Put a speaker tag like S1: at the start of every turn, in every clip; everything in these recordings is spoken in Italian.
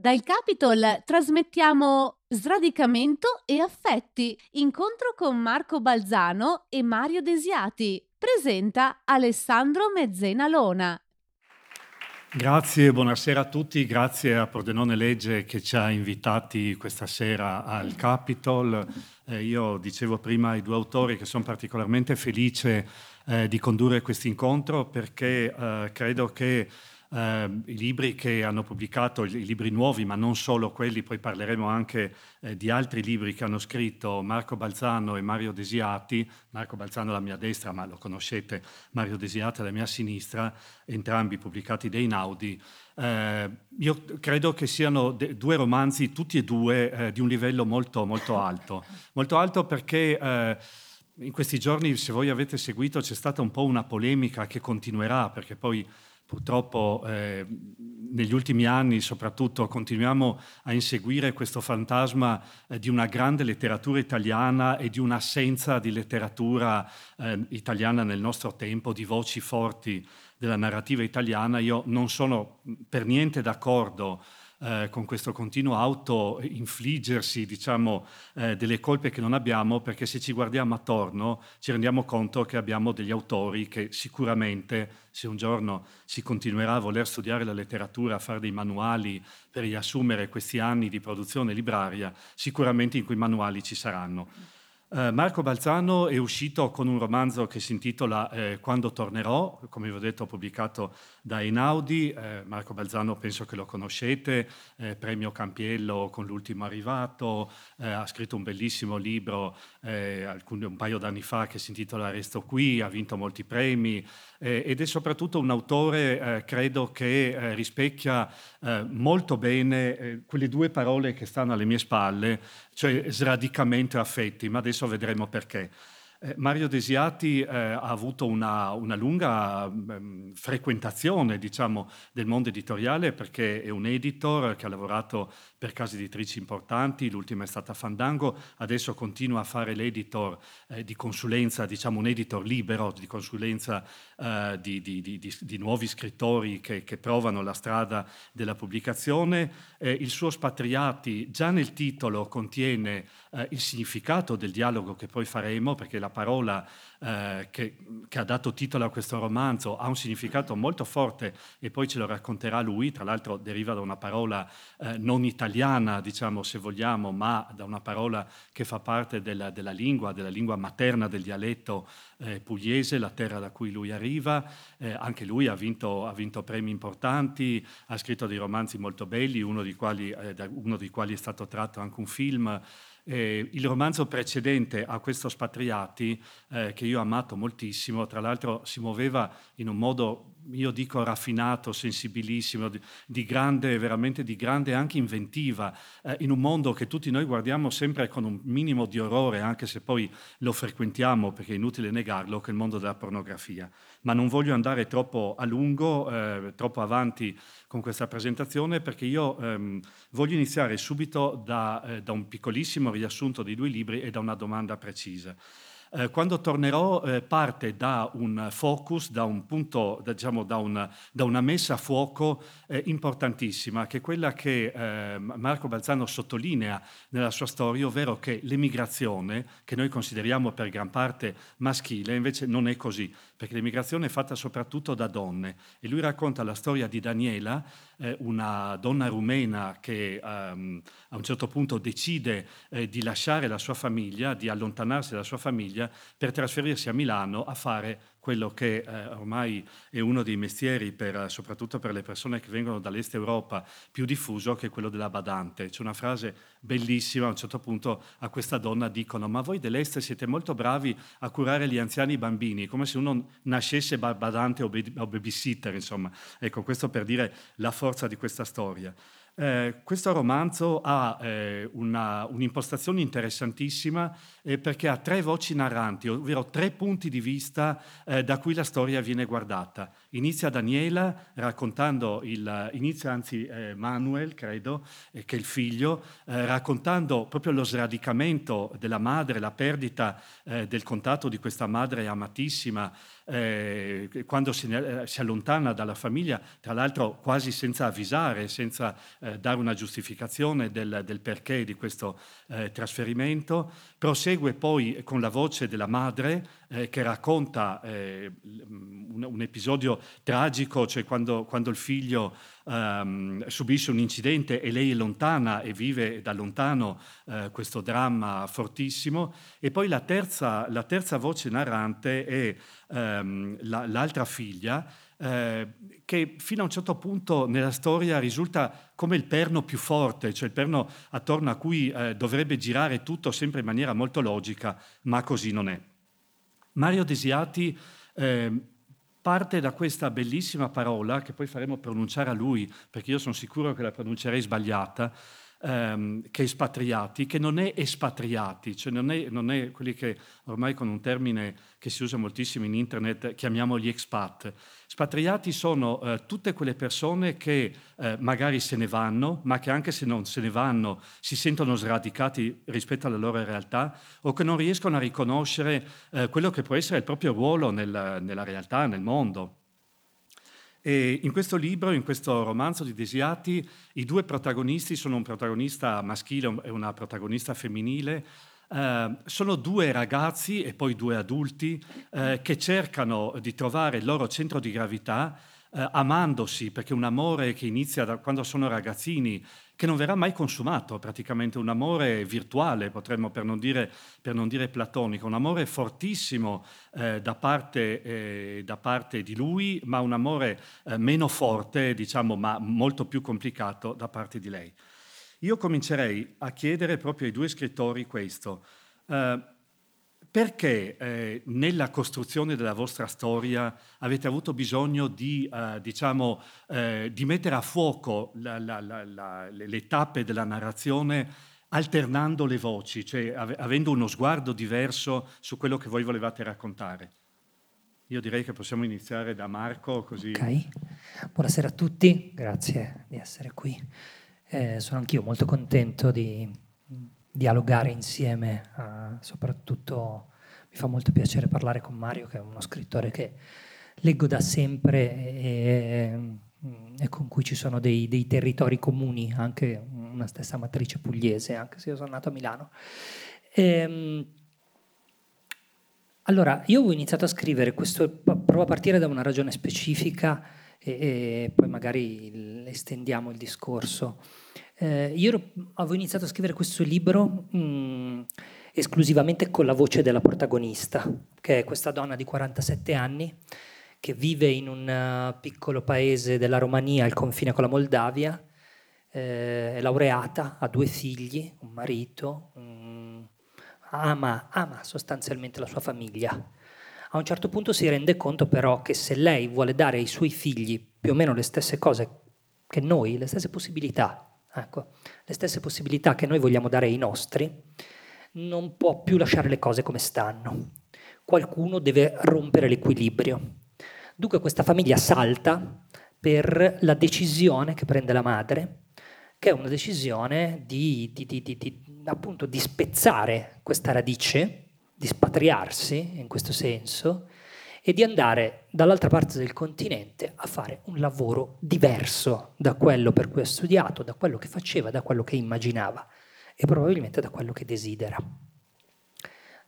S1: Dal Capitol trasmettiamo Sradicamento e affetti, incontro con Marco Balzano e Mario Desiati. Presenta Alessandro Mezzena Lona.
S2: Grazie, buonasera a tutti, grazie a Pordenone Legge che ci ha invitati questa sera al Capitol. Eh, io dicevo prima ai due autori che sono particolarmente felice eh, di condurre questo incontro perché eh, credo che eh, i libri che hanno pubblicato, i, libri nuovi, ma non solo quelli, poi parleremo anche eh, di altri libri che hanno scritto Marco Balzano e Mario Desiati, Marco Balzano alla mia destra, ma lo conoscete, Mario Desiati alla mia sinistra, entrambi pubblicati da Inaudi. Eh, io credo che siano de- due romanzi, tutti e due, eh, di un livello molto, molto alto. Molto alto perché eh, in questi giorni, se voi avete seguito, c'è stata un po' una polemica che continuerà, perché poi purtroppo eh, negli ultimi anni soprattutto continuiamo a inseguire questo fantasma eh, di una grande letteratura italiana e di un'assenza di letteratura eh, italiana nel nostro tempo, di voci forti della narrativa italiana. Io non sono per niente d'accordo eh, con questo continuo auto-infliggersi diciamo, eh, delle colpe che non abbiamo, perché se ci guardiamo attorno ci rendiamo conto che abbiamo degli autori che sicuramente, se un giorno si continuerà a voler studiare la letteratura, a fare dei manuali per riassumere questi anni di produzione libraria, sicuramente in quei manuali ci saranno. Uh, Marco Balzano è uscito con un romanzo che si intitola eh, Quando tornerò, come vi ho detto pubblicato da Einaudi. Eh, Marco Balzano penso che lo conoscete, eh, premio Campiello con l'ultimo arrivato, eh, ha scritto un bellissimo libro eh, alcun, un paio d'anni fa che si intitola Resto qui, ha vinto molti premi ed è soprattutto un autore, credo, che rispecchia molto bene quelle due parole che stanno alle mie spalle, cioè sradicamento e affetti, ma adesso vedremo perché. Eh, Mario Desiati eh, ha avuto una, una lunga mh, mm, frequentazione diciamo, del mondo editoriale perché è un editor che ha lavorato per case editrici importanti, l'ultima è stata Fandango, adesso continua a fare l'editor eh, di consulenza, diciamo un editor libero di consulenza eh, di, di, di, di, nuovi scrittori che, che, provano la strada della pubblicazione. Eh, il suo Spatriati già nel titolo contiene eh, il significato del dialogo che poi faremo perché la la parola eh, che, che, ha dato titolo a questo romanzo ha un significato molto forte e poi ce lo racconterà lui, tra l'altro deriva da una parola eh, non italiana, diciamo se vogliamo, ma da una parola che fa parte della, della lingua, della lingua materna del dialetto eh, pugliese, la terra da cui lui arriva. Eh, anche lui ha vinto, ha vinto, premi importanti, ha scritto dei romanzi molto belli, uno dei quali, eh, uno quali è stato tratto anche un film. Eh, il romanzo precedente a questo Spatriati, eh, che io ho amato moltissimo, tra l'altro si muoveva in un modo io dico raffinato, sensibilissimo, di, di, grande, veramente di grande anche inventiva, eh, in un mondo che tutti noi guardiamo sempre con un minimo di orrore, anche se poi lo frequentiamo, perché è inutile negarlo, che è il mondo della pornografia. Ma non voglio andare troppo a lungo, eh, troppo avanti con questa presentazione, perché io ehm, voglio iniziare subito da, eh, da un piccolissimo riassunto dei due libri e da una domanda precisa. Eh, quando tornerò eh, parte da un focus, da un punto, da, diciamo, da, un, da una messa a fuoco eh, importantissima, che è quella che eh, Marco Balzano sottolinea nella sua storia, ovvero che l'emigrazione, che noi consideriamo per gran parte maschile, invece non è così, perché l'emigrazione è fatta soprattutto da donne. E lui racconta la storia di Daniela, eh, una donna rumena che um, a un certo punto decide eh, di lasciare la sua famiglia, di allontanarsi dalla sua famiglia per trasferirsi a Milano a fare quello che eh, ormai è uno dei mestieri, per, soprattutto per le persone che vengono dall'Est Europa, più diffuso, che è quello della badante. C'è una frase bellissima, a un certo punto a questa donna dicono ma voi dell'Est siete molto bravi a curare gli anziani e i bambini, come se uno nascesse badante o, babysitter, insomma. Ecco, questo per dire la forza di questa storia. Eh, questo romanzo ha eh, una, un'impostazione interessantissima eh, perché ha tre voci narranti, ovvero tre punti di vista eh, da cui la storia viene guardata. Inizia Daniela raccontando il, inizia anzi eh, Manuel, credo, eh, che è il figlio, raccontando proprio lo sradicamento della madre, la perdita del contatto di questa madre amatissima quando si, si, allontana dalla famiglia, tra l'altro quasi senza avvisare, senza eh, dare una giustificazione del, del perché di questo eh, trasferimento. Prosegue poi con la voce della madre eh, che racconta eh, un, un, episodio tragico, cioè quando, quando il figlio ehm, subisce un incidente e lei è lontana e vive da lontano eh, questo dramma fortissimo. E poi la terza, la terza voce narrante è ehm, la, l'altra figlia, eh, che fino a un certo punto nella storia risulta come il perno più forte, cioè il perno attorno a cui eh, dovrebbe girare tutto sempre in maniera molto logica, ma così non è. Mario Desiati eh, parte da questa bellissima parola che poi faremo pronunciare a lui, perché io sono sicuro che la pronuncerei sbagliata, ehm, che espatriati, che non è espatriati, cioè non è, non è, quelli che ormai con un termine che si usa moltissimo in internet chiamiamo gli expat. Espatriati sono eh, tutte quelle persone che eh, magari se ne vanno, ma che anche se non se ne vanno si sentono sradicati rispetto alla loro realtà o che non riescono a riconoscere eh, quello che può essere il proprio ruolo nel, nella realtà, nel mondo. E in questo libro, in questo romanzo di Desiati, i due protagonisti sono un protagonista maschile e una protagonista femminile. Eh, sono due ragazzi e poi due adulti eh, che cercano di trovare il loro centro di gravità eh, amandosi, perché un amore che inizia da quando sono ragazzini che non verrà mai consumato, praticamente un amore virtuale, potremmo per non dire, per non dire platonico, un amore fortissimo eh, da, parte, eh, da, parte, di lui, ma un amore eh, meno forte, diciamo, ma molto più complicato da parte di lei. Io comincerei a chiedere proprio ai due scrittori questo. Eh, perché eh, nella costruzione della vostra storia avete avuto bisogno di, eh, diciamo, eh, di mettere a fuoco la, la, la, le tappe della narrazione alternando le voci, cioè ave- avendo uno sguardo diverso su quello che voi volevate raccontare? Io direi che possiamo iniziare da Marco. Così.
S3: Ok, buonasera a tutti, grazie di essere qui. Eh, sono anch'io molto contento di dialogare insieme, uh, soprattutto mi fa molto piacere parlare con Mario che è uno scrittore che leggo da sempre e, e con cui ci sono dei, dei, territori comuni, anche una stessa matrice pugliese, anche se io sono nato a Milano. E, ehm, allora, io ho iniziato a scrivere questo, provo a partire da una ragione specifica e, e poi magari estendiamo il discorso. Eh, io avevo iniziato a scrivere questo libro mh, mm, esclusivamente con la voce della protagonista, che è questa donna di 47 anni che vive in un uh, piccolo paese della Romania al confine con la Moldavia, eh, è laureata, ha due figli, un marito, um, ama, ama sostanzialmente la sua famiglia. A un certo punto si rende conto però che se lei vuole dare ai suoi figli più o meno le stesse cose che noi, le stesse possibilità Ecco, le stesse possibilità che noi vogliamo dare ai nostri, non può più lasciare le cose come stanno. Qualcuno deve rompere l'equilibrio. Dunque questa famiglia salta per la decisione che prende la madre, che è una decisione di, di, di, di appunto, di spezzare questa radice, di spatriarsi in questo senso, e di andare dall'altra parte del continente a fare un lavoro diverso da quello per cui ha studiato, da quello che faceva, da quello che immaginava e probabilmente da quello che desidera.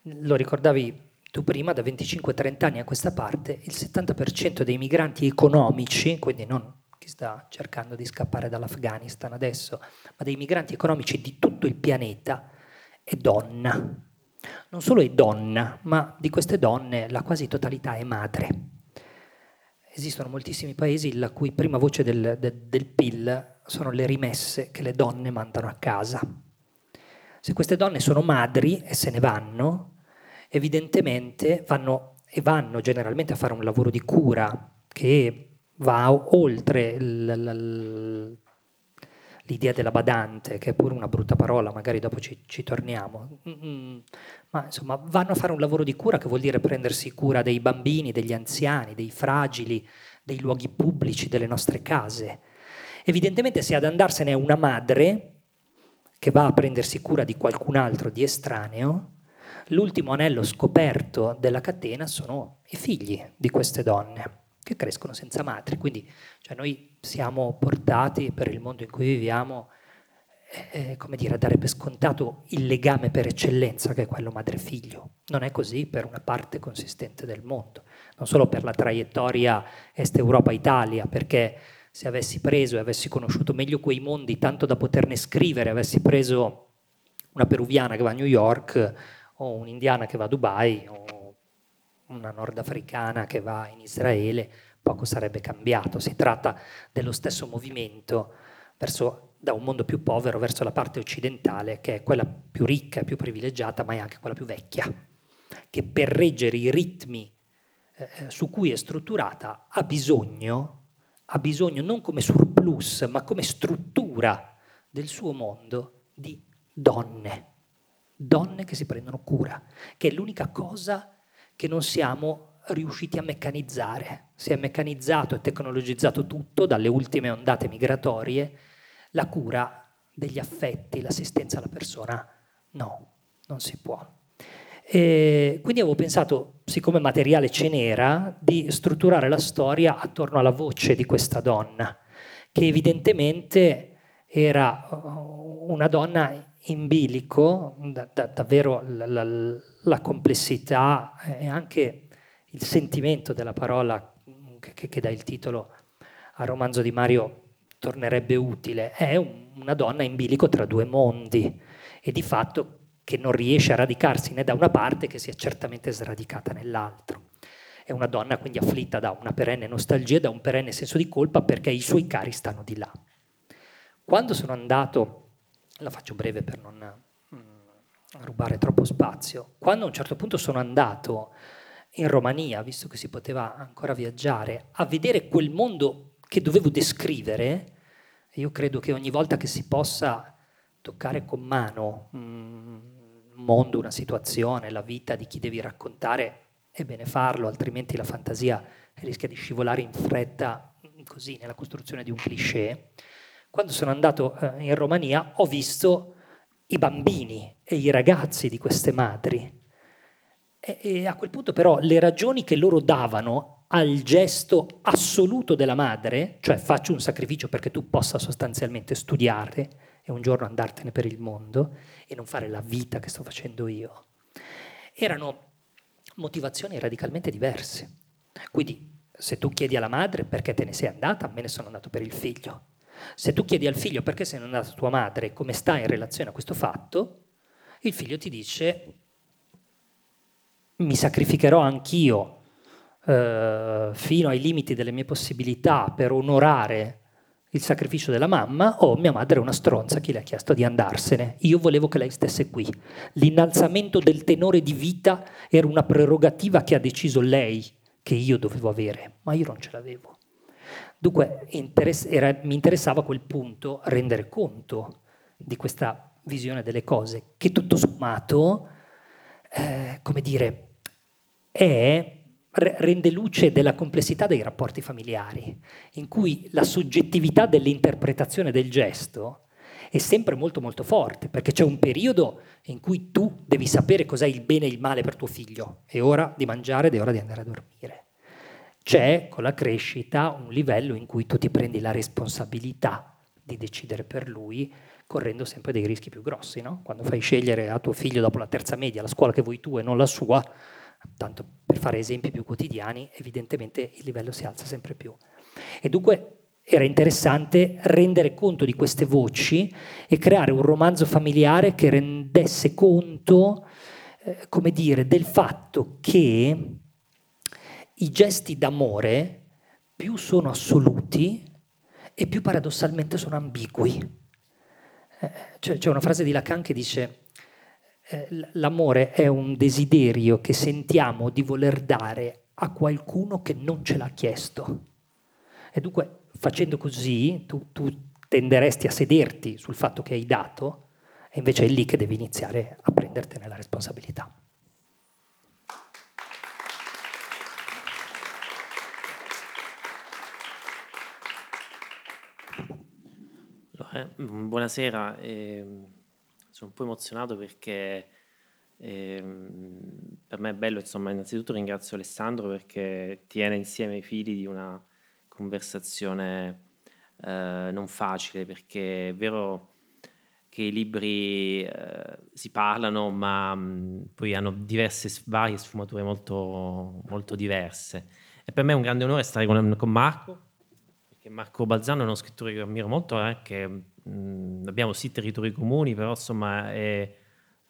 S3: Lo ricordavi tu prima, da 25-30 anni a questa parte, il 70% dei migranti economici, quindi non chi sta cercando di scappare dall'Afghanistan adesso, ma dei migranti economici di tutto il pianeta, è donna non solo è donna, ma di queste donne la quasi totalità è madre. Esistono moltissimi paesi la cui prima voce del, del, del PIL sono le rimesse che le donne mandano a casa. Se queste donne sono madri e se ne vanno, evidentemente vanno e vanno generalmente a fare un lavoro di cura che va oltre il, l'idea della badante, che è pure una brutta parola, magari dopo ci, ci torniamo, mm-hmm. ma insomma vanno a fare un lavoro di cura che vuol dire prendersi cura dei bambini, degli anziani, dei fragili, dei luoghi pubblici, delle nostre case. Evidentemente se ad andarsene è una madre che va a prendersi cura di qualcun altro di estraneo, l'ultimo anello scoperto della catena sono i figli di queste donne che crescono senza madre. Quindi cioè noi siamo portati per il mondo in cui viviamo eh, come dire, a dare per scontato il legame per eccellenza che è quello madre-figlio. Non è così per una parte consistente del mondo, non solo per la traiettoria Est-Europa-Italia, perché se avessi preso e avessi conosciuto meglio quei mondi, tanto da poterne scrivere, avessi preso una peruviana che va a New York o un'indiana che va a Dubai o una nordafricana che va in Israele, poco sarebbe cambiato. Si tratta dello stesso movimento verso da un mondo più povero verso la parte occidentale, che è quella più ricca più privilegiata, ma è anche quella più vecchia, che per reggere i ritmi eh, eh, su cui è strutturata ha bisogno, ha bisogno non come surplus, ma come struttura del suo mondo di donne, donne che si prendono cura, che è l'unica cosa che non siamo riusciti a meccanizzare. Si è meccanizzato e tecnologizzato tutto dalle ultime ondate migratorie la cura degli affetti, l'assistenza alla persona, no, non si può. E quindi avevo pensato, siccome materiale ce n'era, di strutturare la storia attorno alla voce di questa donna, che evidentemente era uh, una donna in bilico, da, da, davvero la, la, complessità e anche il sentimento della parola che, che dà il titolo al romanzo di Mario tornerebbe utile, è una donna in bilico tra due mondi e di fatto che non riesce a radicarsi né da una parte che sia certamente sradicata nell'altro. È una donna quindi afflitta da una perenne nostalgia da un perenne senso di colpa perché i suoi cari stanno di là. Quando sono andato, la faccio breve per non rubare troppo spazio, quando a un certo punto sono andato in Romania, visto che si poteva ancora viaggiare, a vedere quel mondo che dovevo descrivere, io credo che ogni volta che si possa toccare con mano un mondo, una situazione, la vita di chi devi raccontare, è bene farlo, altrimenti la fantasia rischia di scivolare in fretta così nella costruzione di un cliché. Quando sono andato eh, in Romania ho visto i bambini e i ragazzi di queste madri e, e a quel punto però le ragioni che loro davano al gesto assoluto della madre, cioè faccio un sacrificio perché tu possa sostanzialmente studiare e un giorno andartene per il mondo e non fare la vita che sto facendo io, erano motivazioni radicalmente diverse. Quindi se tu chiedi alla madre perché te ne sei andata, me ne sono andato per il figlio. Se tu chiedi al figlio perché sei andata tua madre e come sta in relazione a questo fatto, il figlio ti dice mi sacrificherò anch'io eh, fino ai limiti delle mie possibilità per onorare il sacrificio della mamma o mia madre è una stronza, chi le ha chiesto di andarsene. Io volevo che lei stesse qui. L'innalzamento del tenore di vita era una prerogativa che ha deciso lei, che io dovevo avere, ma io non ce l'avevo. Dunque interess- era, mi interessava a quel punto rendere conto di questa visione delle cose, che tutto sommato, eh, come dire, è rende luce della complessità dei rapporti familiari, in cui la soggettività dell'interpretazione del gesto è sempre molto molto forte, perché c'è un periodo in cui tu devi sapere cos'è il bene e il male per tuo figlio, è ora di mangiare ed è ora di andare a dormire. C'è con la crescita un livello in cui tu ti prendi la responsabilità di decidere per lui, correndo sempre dei rischi più grossi. No? Quando fai scegliere a tuo figlio dopo la terza media la scuola che vuoi tu e non la sua, tanto per fare esempi più quotidiani, evidentemente il livello si alza sempre più. E dunque era interessante rendere conto di queste voci e creare un romanzo familiare che rendesse conto, eh, come dire, del fatto che i gesti d'amore più sono assoluti e più paradossalmente sono ambigui. Eh, c'è, una frase di Lacan che dice eh, l'amore è un desiderio che sentiamo di voler dare a qualcuno che non ce l'ha chiesto. E dunque, facendo così, tu, tu tenderesti a sederti sul fatto che hai dato, e invece è lì che devi iniziare a prendertene la responsabilità.
S4: Buonasera. Eh sono un po' emozionato perché eh, per me è bello, insomma, innanzitutto ringrazio Alessandro perché tiene insieme i fili di una conversazione eh, non facile perché è vero che i libri eh, si parlano ma mh, poi hanno diverse, varie sfumature molto, molto diverse. E per me è un grande onore stare con, con Marco, Marco Balzano è uno scrittore che ammiro molto, eh, che mh, abbiamo sì territori comuni, però insomma è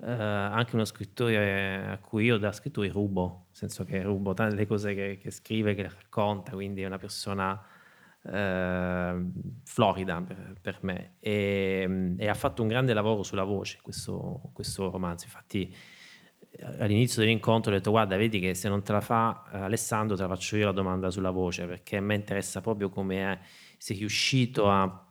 S4: eh, anche uno scrittore a cui io da scrittore rubo, nel senso che rubo tante le cose che, che scrive, che racconta, quindi è una persona eh, florida per, per me. E, e, ha fatto un grande lavoro sulla voce questo, questo romanzo. Infatti all'inizio dell'incontro ho detto guarda vedi che se non te la fa eh, Alessandro te la faccio io la domanda sulla voce perché a me interessa proprio come sei riuscito a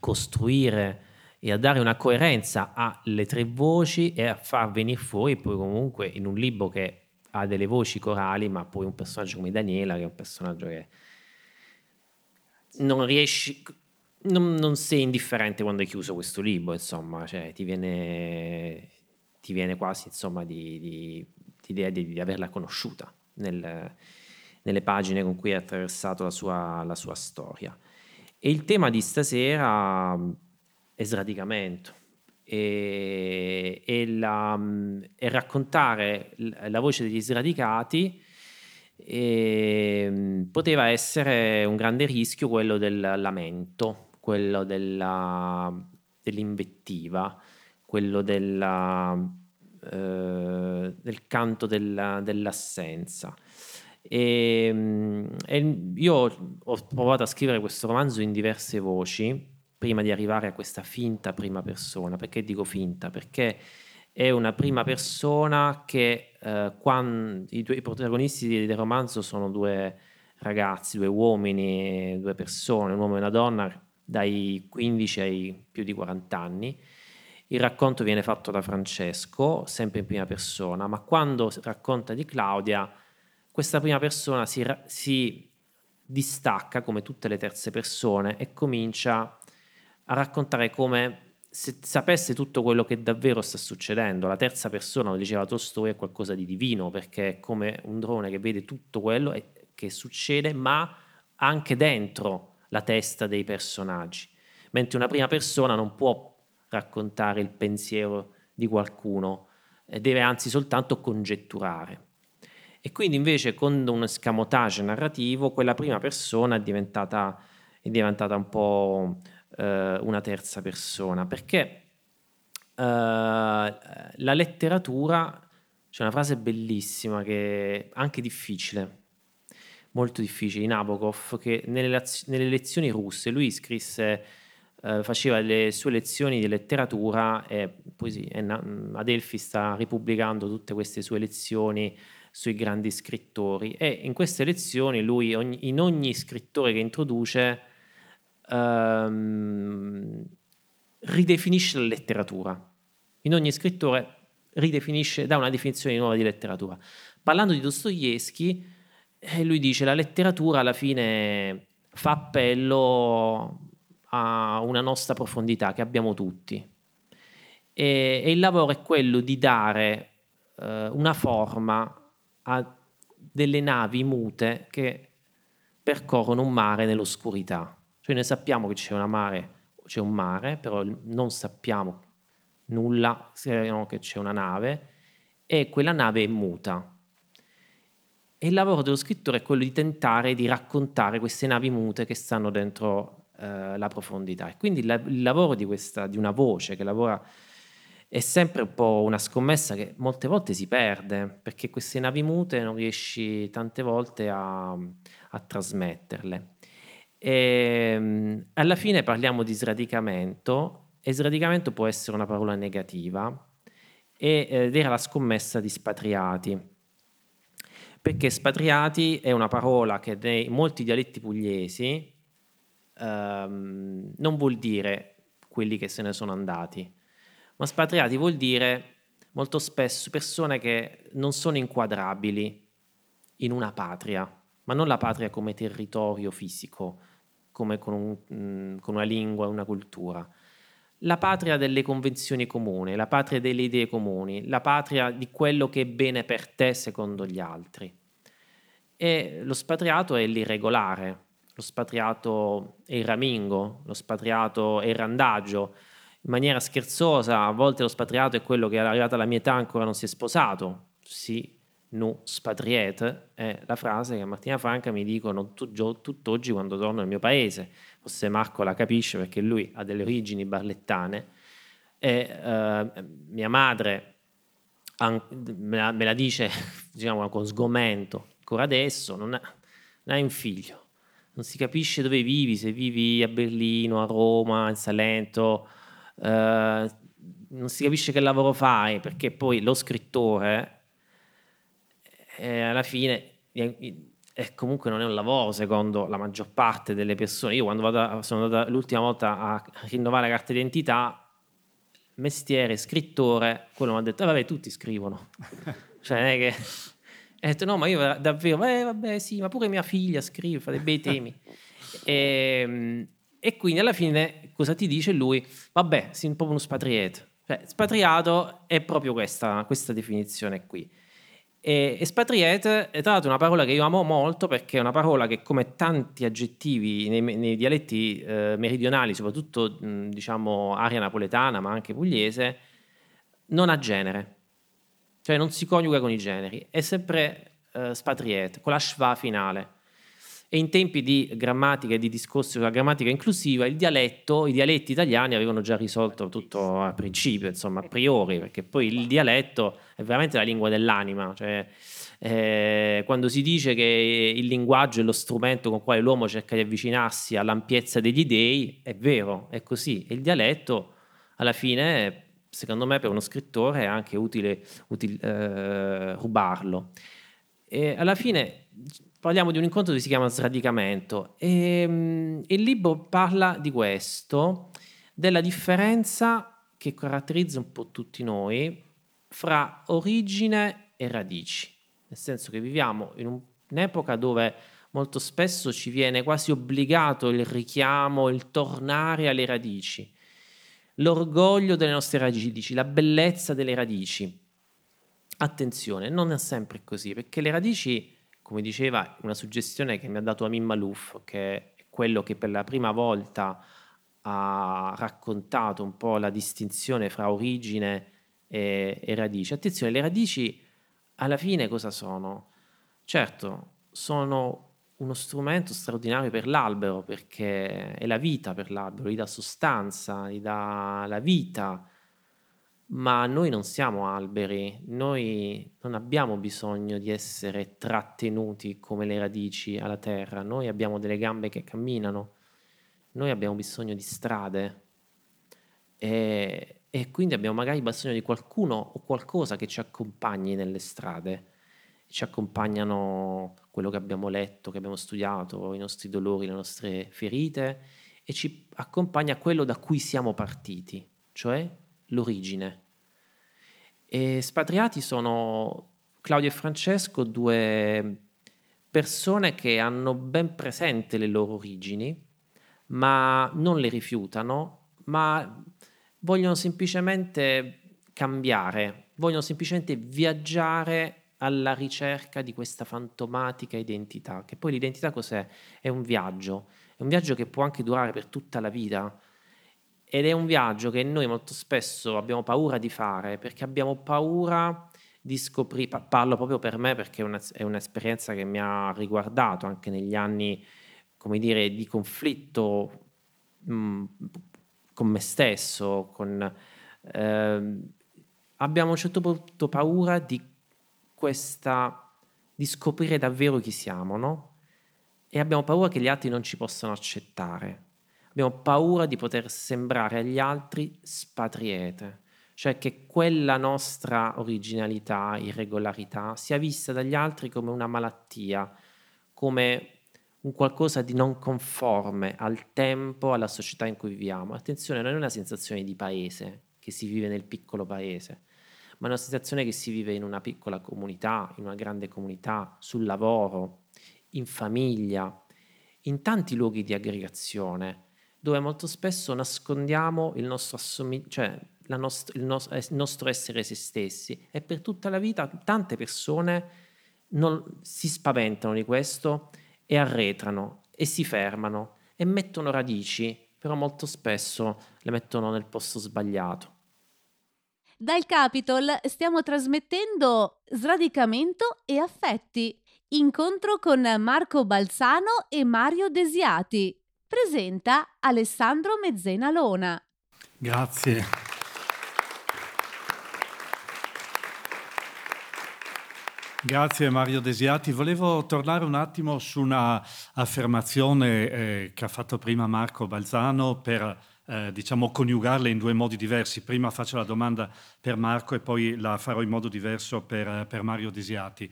S4: costruire e a dare una coerenza alle tre voci e a far venire fuori poi comunque in un libro che ha delle voci corali ma poi un personaggio come Daniela che è un personaggio che non riesci, non, non, sei indifferente quando hai chiuso questo libro, insomma, cioè, ti, viene, ti viene quasi insomma, di, di, l'idea di, di, averla conosciuta nel, nelle pagine con cui hai attraversato la sua, la sua storia. E il tema di stasera è sradicamento. E, e, la, e raccontare la voce degli sradicati e ehm, poteva essere un grande rischio quello del lamento, quello della, dell'invettiva, quello della, eh, del canto della, dell'assenza. E, ehm, e io ho provato a scrivere questo romanzo in diverse voci prima di arrivare a questa finta prima persona. Perché dico finta? Perché è una prima persona che eh, quando, i due protagonisti del romanzo sono due ragazzi, due uomini, due persone, un uomo e una donna dai 15 ai più di 40 anni. Il racconto viene fatto da Francesco, sempre in prima persona, ma quando racconta di Claudia, questa prima persona si, si distacca come tutte le terze persone e comincia a raccontare come se sapesse tutto quello che davvero sta succedendo, la terza persona, lo diceva Tolstoi, è qualcosa di divino, perché è come un drone che vede tutto quello che succede, ma anche dentro la testa dei personaggi. Mentre una prima persona non può raccontare il pensiero di qualcuno, deve anzi soltanto congetturare. E quindi invece con un escamotage narrativo, quella prima persona è diventata, è diventata un po' eh, una terza persona, perché eh, la letteratura, c'è una frase bellissima che è anche difficile, molto difficile, di Nabokov, che nelle, nelle lezioni russe lui scrisse Uh, faceva le sue lezioni di letteratura e poi sì, Adelphi sta ripubblicando tutte queste sue lezioni sui grandi scrittori e in queste lezioni lui ogni, in ogni scrittore che introduce ehm, ridefinisce la letteratura. In ogni scrittore ridefinisce, dà una definizione nuova di letteratura. Parlando di Dostoevsky, eh, lui dice la letteratura alla fine fa appello a una nostra profondità che abbiamo tutti. E, e il lavoro è quello di dare eh, una forma a delle navi mute che percorrono un mare nell'oscurità. Cioè noi sappiamo che c'è, una mare, c'è un mare, però non sappiamo nulla, sappiamo che c'è una nave e quella nave è muta. E il lavoro dello scrittore è quello di tentare di raccontare queste navi mute che stanno dentro eh, la profondità. E quindi la, il lavoro di, questa, di una voce che lavora è sempre un po' una scommessa che molte volte si perde, perché queste navi mute non riesci tante volte a, a trasmetterle. E, ehm, alla fine parliamo di sradicamento e sradicamento può essere una parola negativa ed era la scommessa di spatriati perché spatriati è una parola che nei molti dialetti pugliesi ehm, non vuol dire quelli che se ne sono andati, ma spatriati vuol dire molto spesso persone che non sono inquadrabili in una patria, ma non la patria come territorio fisico, come con, un, mm, con una lingua, una cultura. La patria delle convenzioni comuni, la patria delle idee comuni, la patria di quello che è bene per te secondo gli altri. E lo spatriato è l'irregolare, lo spatriato è il ramingo, lo spatriato è il randagio. In maniera scherzosa, a volte lo spatriato è quello che arrivato alla mia età ancora non si è sposato. Sì, nu spatriete è la frase che a Martina Franca mi dicono tutt'oggi quando torno nel mio paese. Forse Marco la capisce perché lui ha delle origini barlettane e eh, mia madre me la, me la dice diciamo, con sgomento ancora adesso, non, ha, non hai un figlio, non si capisce dove vivi, se vivi a Berlino, a Roma, in Salento, eh, non si capisce che lavoro fai, perché poi lo scrittore eh, alla fine eh, comunque non è un lavoro secondo la maggior parte delle persone. Io quando vado, sono andato l'ultima volta a rinnovare la carta d'identità, mestiere, scrittore, quello mi ha detto, eh, vabbè, tutti scrivono. cioè, non è che... E ho detto, no, ma io davvero, eh, vabbè, sì, ma pure mia figlia scrive, fa dei bei temi. e, ehm, e, quindi alla fine cosa ti dice lui? Vabbè, sei un po' uno spatriato. Cioè, spatriato è proprio questa, questa definizione qui. E espatriate è tra l'altro una parola che io amo molto perché è una parola che come tanti aggettivi nei, nei dialetti eh, meridionali, soprattutto mh, diciamo area napoletana ma anche pugliese, non ha genere, cioè non si coniuga con i generi, è sempre eh, spatriete, con la schwa finale. E in tempi di grammatica e di discorsi sulla grammatica inclusiva, il dialetto, i dialetti italiani avevano già risolto tutto a principio, insomma, a priori, perché poi il dialetto è veramente la lingua dell'anima. Cioè, eh, quando si dice che il linguaggio è lo strumento con quale l'uomo cerca di avvicinarsi all'ampiezza degli dei, è vero, è così. E il dialetto, alla fine, secondo me, per uno scrittore è anche utile, utile eh, rubarlo. E alla fine parliamo di un incontro che si chiama Sradicamento. E um, il libro parla di questo, della differenza che caratterizza un po' tutti noi fra origine e radici, nel senso che viviamo in un, un'epoca dove molto spesso ci viene quasi obbligato il richiamo, il tornare alle radici, l'orgoglio delle nostre radici, la bellezza delle radici. Attenzione, non è sempre così, perché le radici come diceva, una suggestione che mi ha dato Amin Malouf, che è quello che per la prima volta ha raccontato un po' la distinzione fra origine e, e radici. Attenzione, le radici alla fine cosa sono? Certo, sono uno strumento straordinario per l'albero perché è la vita per l'albero, gli dà sostanza, gli dà la vita, ma noi non siamo alberi, noi non abbiamo bisogno di essere trattenuti come le radici alla terra, noi abbiamo delle gambe che camminano, noi abbiamo bisogno di strade. E, e quindi abbiamo magari bisogno di qualcuno o qualcosa che ci accompagni nelle strade, ci accompagnano quello che abbiamo letto, che abbiamo studiato, i nostri dolori, le nostre ferite e ci accompagna quello da cui siamo partiti, cioè l'origine. E spatriati sono Claudio e Francesco, due persone che hanno ben presente le loro origini, ma non le rifiutano, ma vogliono semplicemente cambiare, vogliono semplicemente viaggiare alla ricerca di questa fantomatica identità, che poi l'identità cos'è? È un viaggio, è un viaggio che può anche durare per tutta la vita, ed è un viaggio che noi molto spesso abbiamo paura di fare perché abbiamo paura di scoprire, parlo proprio per me perché è, una, è un'esperienza che mi ha riguardato anche negli anni, come dire, di conflitto mh, mm, con me stesso, con, eh, abbiamo a un certo punto paura di questa, di scoprire davvero chi siamo, no? E abbiamo paura che gli altri non ci possano accettare abbiamo paura di poter sembrare agli altri spatriete, cioè che quella nostra originalità, irregolarità sia vista dagli altri come una malattia, come un qualcosa di non conforme al tempo, alla società in cui viviamo. Attenzione, non è una sensazione di paese che si vive nel piccolo paese, ma è una sensazione che si vive in una piccola comunità, in una grande comunità, sul lavoro, in famiglia, in tanti luoghi di aggregazione dove molto spesso nascondiamo il nostro, assomig- cioè nost- il, nos- il nostro essere se stessi e per tutta la vita tante persone non, si spaventano di questo e arretrano e si fermano e mettono radici, però molto spesso le mettono nel posto sbagliato.
S1: Dal Capitol stiamo trasmettendo Sradicamento e Affetti, incontro con Marco Balzano e Mario Desiati. Presenta Alessandro Mezzena Lona.
S2: Grazie. Grazie Mario Desiati. Volevo tornare un attimo su una affermazione eh, che ha fatto prima Marco Balzano per eh, diciamo, coniugarle in due modi diversi. Prima faccio la domanda per Marco e poi la farò in modo diverso per, per Mario Desiati.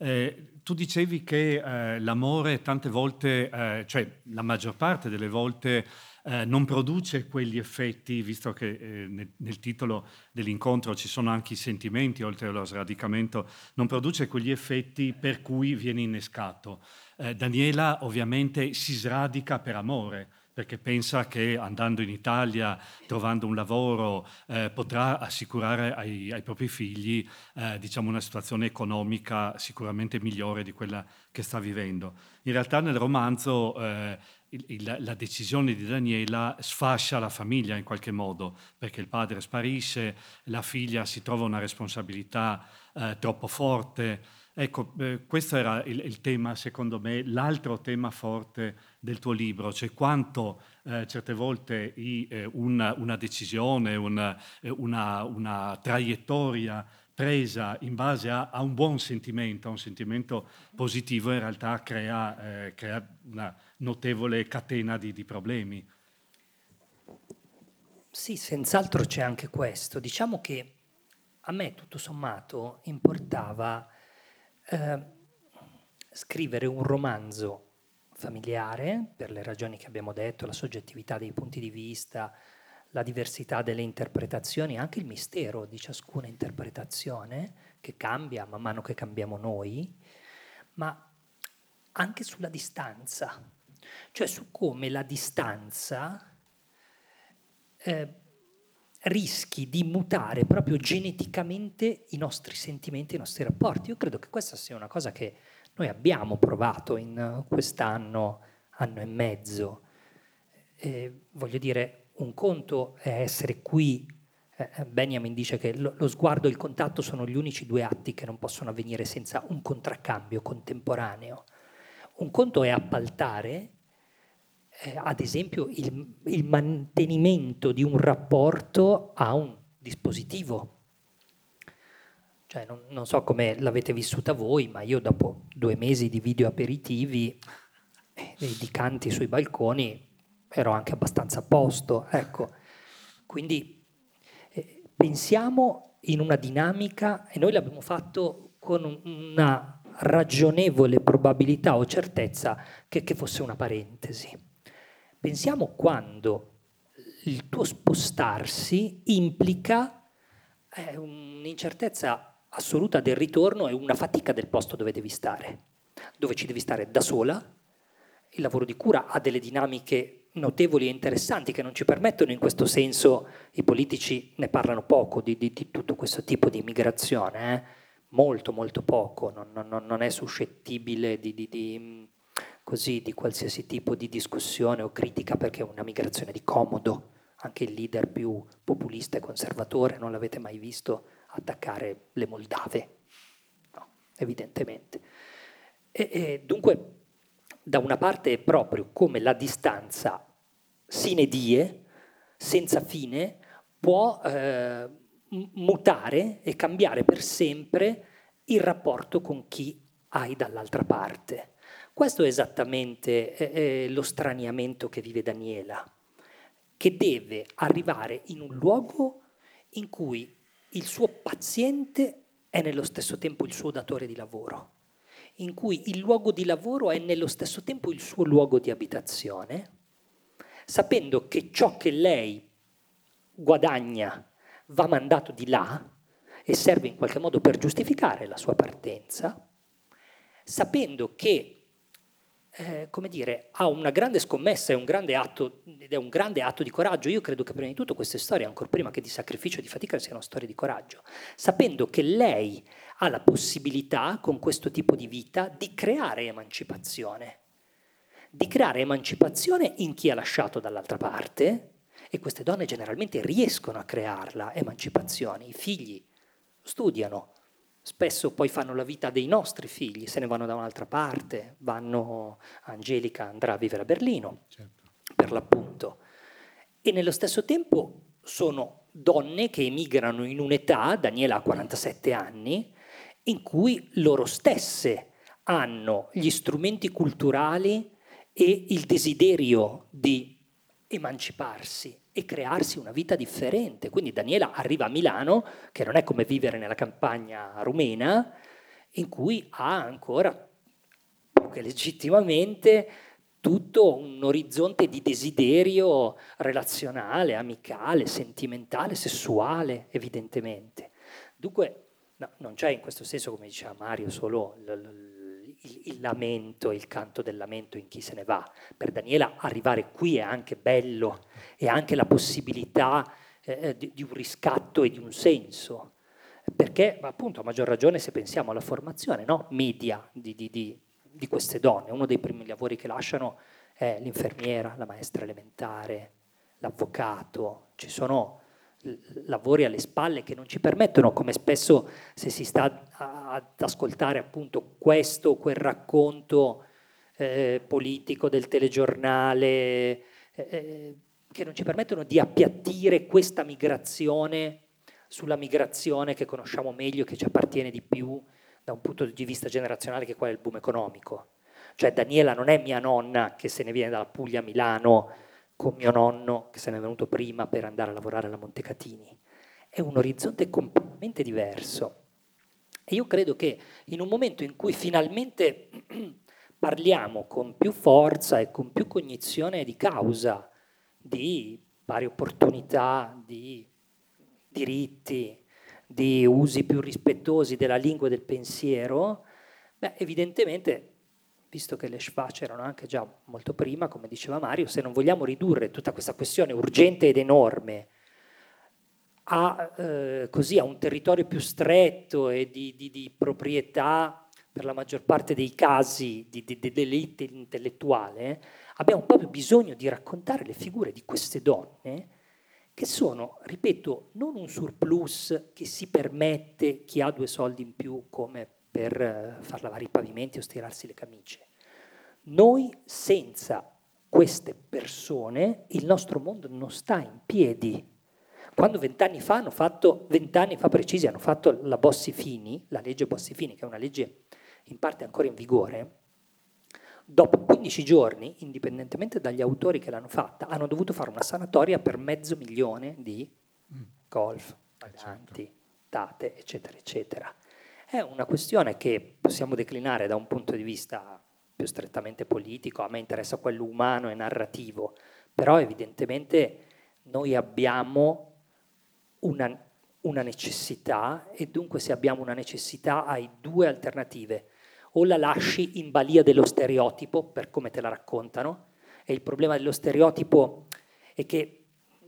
S2: Eh, tu dicevi che eh, l'amore tante volte, eh, cioè la maggior parte delle volte, eh, non produce quegli effetti, visto che eh, nel, nel, titolo dell'incontro ci sono anche i sentimenti, oltre allo sradicamento, non produce quegli effetti per cui viene innescato. Daniela ovviamente si sradica per amore, perché pensa che andando in Italia, trovando un lavoro, eh, potrà assicurare ai, ai propri figli eh, diciamo una situazione economica sicuramente migliore di quella che sta vivendo. In realtà nel romanzo eh, il, il, la decisione di Daniela sfascia la famiglia in qualche modo, perché il padre sparisce, la figlia si trova una responsabilità eh, troppo forte. Ecco, eh, questo era il, il, tema, secondo me, l'altro tema forte del tuo libro, cioè quanto eh, certe volte i, eh, una, una, decisione, una, eh, una, una, traiettoria presa in base a, a, un buon sentimento, a un sentimento positivo, in realtà crea, eh, crea una notevole catena di, di problemi.
S3: Sì, senz'altro c'è anche questo. Diciamo che a me, tutto sommato, importava eh, scrivere un romanzo familiare, per le ragioni che abbiamo detto, la soggettività dei punti di vista, la diversità delle interpretazioni, anche il mistero di ciascuna interpretazione che cambia man mano che cambiamo noi, ma anche sulla distanza, cioè su come la distanza eh, rischi di mutare proprio geneticamente i nostri sentimenti, i nostri rapporti. Io credo che questa sia una cosa che noi abbiamo provato in quest'anno, anno e mezzo. Eh, voglio dire, un conto è essere qui. Eh, Benjamin dice che lo sguardo e il contatto sono gli unici due atti che non possono avvenire senza un contraccambio contemporaneo. Un conto è appaltare eh, ad esempio il, il, mantenimento di un rapporto a un dispositivo. Cioè, non, non so come l'avete vissuta voi, ma io dopo due mesi di video aperitivi e eh, di canti sui balconi ero anche abbastanza a posto. Ecco. Quindi eh, pensiamo in una dinamica, e noi l'abbiamo fatto con una ragionevole probabilità o certezza che, che fosse una parentesi. Pensiamo quando il tuo spostarsi implica eh, un'incertezza assoluta del ritorno e una fatica del posto dove devi stare, dove ci devi stare da sola. Il lavoro di cura ha delle dinamiche notevoli e interessanti che non ci permettono in questo senso, i politici ne parlano poco di, di, di tutto questo tipo di immigrazione, eh? molto molto poco, non, non, non è suscettibile di, di così di qualsiasi tipo di discussione o critica perché è una migrazione di comodo. Anche il leader più populista e conservatore non l'avete mai visto attaccare le Moldave, no, evidentemente. E, e dunque, da una parte è proprio come la distanza sine die, senza fine, può eh, mutare e cambiare per sempre il rapporto con chi hai dall'altra parte. Questo è esattamente eh, lo straniamento che vive Daniela, che deve arrivare in un luogo in cui il suo paziente è nello stesso tempo il suo datore di lavoro, in cui il luogo di lavoro è nello stesso tempo il suo luogo di abitazione, sapendo che ciò che lei guadagna va mandato di là e serve in qualche modo per giustificare la sua partenza, sapendo che eh, come dire, ha una grande scommessa, è un grande atto, ed è un grande atto di coraggio. Io credo che prima di tutto queste storie, ancora prima che di sacrificio e di fatica, siano storie di coraggio, sapendo che lei ha la possibilità, con questo tipo di vita, di creare emancipazione, di creare emancipazione in chi ha lasciato dall'altra parte, e queste donne generalmente riescono a crearla, emancipazione. I figli studiano, spesso poi fanno la vita dei nostri figli, se ne vanno da un'altra parte, vanno, Angelica andrà a vivere a Berlino, certo. per l'appunto. E nello stesso tempo sono donne che emigrano in un'età, Daniela ha 47 anni, in cui loro stesse hanno gli strumenti culturali e il desiderio di emanciparsi e crearsi una vita differente. Quindi Daniela arriva a Milano, che non è come vivere nella campagna rumena, in cui ha ancora, più che legittimamente, tutto un orizzonte di desiderio relazionale, amicale, sentimentale, sessuale, evidentemente. Dunque, no, non c'è in questo senso, come diceva Mario, solo l- il, il, lamento, il canto del lamento in chi se ne va. Per Daniela arrivare qui è anche bello, è anche la possibilità eh, di, di un riscatto e di un senso perché appunto a maggior ragione se pensiamo alla formazione no? media di, di, di, di queste donne. Uno dei primi lavori che lasciano è l'infermiera, la maestra elementare, l'avvocato. Ci sono lavori alle spalle che non ci permettono, come spesso se si sta ad ascoltare appunto questo o quel racconto eh, politico del telegiornale, eh, eh, che non ci permettono di appiattire questa migrazione sulla migrazione che conosciamo meglio, che ci appartiene di più, da un punto di vista generazionale che è quello del boom economico. Cioè Daniela non è mia nonna che se ne viene dalla Puglia a Milano con mio nonno che se ne è venuto prima per andare a lavorare alla Montecatini. È un orizzonte completamente diverso. E io credo che in un momento in cui finalmente parliamo con più forza e con più cognizione di causa di pari opportunità, di diritti, di usi più rispettosi della lingua e del pensiero, beh, evidentemente, visto che le Schwach erano anche già molto prima, come diceva Mario, se non vogliamo ridurre tutta questa questione urgente ed enorme a, eh, così, a un territorio più stretto e di, di, di, proprietà, per la maggior parte dei casi, di, dell'elite intellettuale, abbiamo proprio bisogno di raccontare le figure di queste donne che sono, ripeto, non un surplus che si permette chi ha due soldi in più come per eh, far lavare i pavimenti o stirarsi le camicie. Noi senza queste persone il nostro mondo non sta in piedi. Quando vent'anni fa hanno fatto, vent'anni fa precisi, hanno fatto la Bossi-Fini, la legge Bossi-Fini, che è una legge in parte ancora in vigore, Dopo 15 giorni, indipendentemente dagli autori che l'hanno fatta, hanno dovuto fare una sanatoria per mezzo milione di mm. golf, paganti, certo. date, eccetera, eccetera. È una questione che possiamo declinare da un punto di vista più strettamente politico, a me interessa quello umano e narrativo, però evidentemente noi abbiamo una, una necessità e dunque se abbiamo una necessità hai due alternative o la lasci in balia dello stereotipo per come te la raccontano. E il problema dello stereotipo è che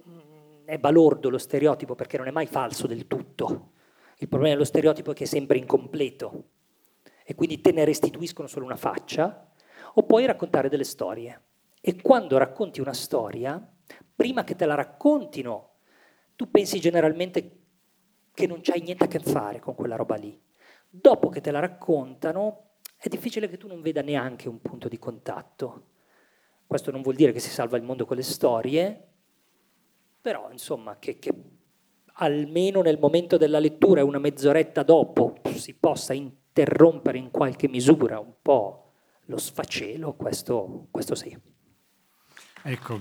S3: mm, è balordo lo stereotipo perché non è mai falso del tutto. Il problema dello stereotipo è che è sempre incompleto e quindi te ne restituiscono solo una faccia o puoi raccontare delle storie. E quando racconti una storia, prima che te la raccontino, tu pensi generalmente che non c'hai niente a che fare con quella roba lì. Dopo che te la raccontano, è difficile che tu non veda neanche un punto di contatto. Questo non vuol dire che si salva il mondo con le storie, però insomma che, che almeno nel momento della lettura e una mezz'oretta dopo si possa interrompere in qualche misura un po' lo sfacelo, questo, questo sì.
S2: Ecco.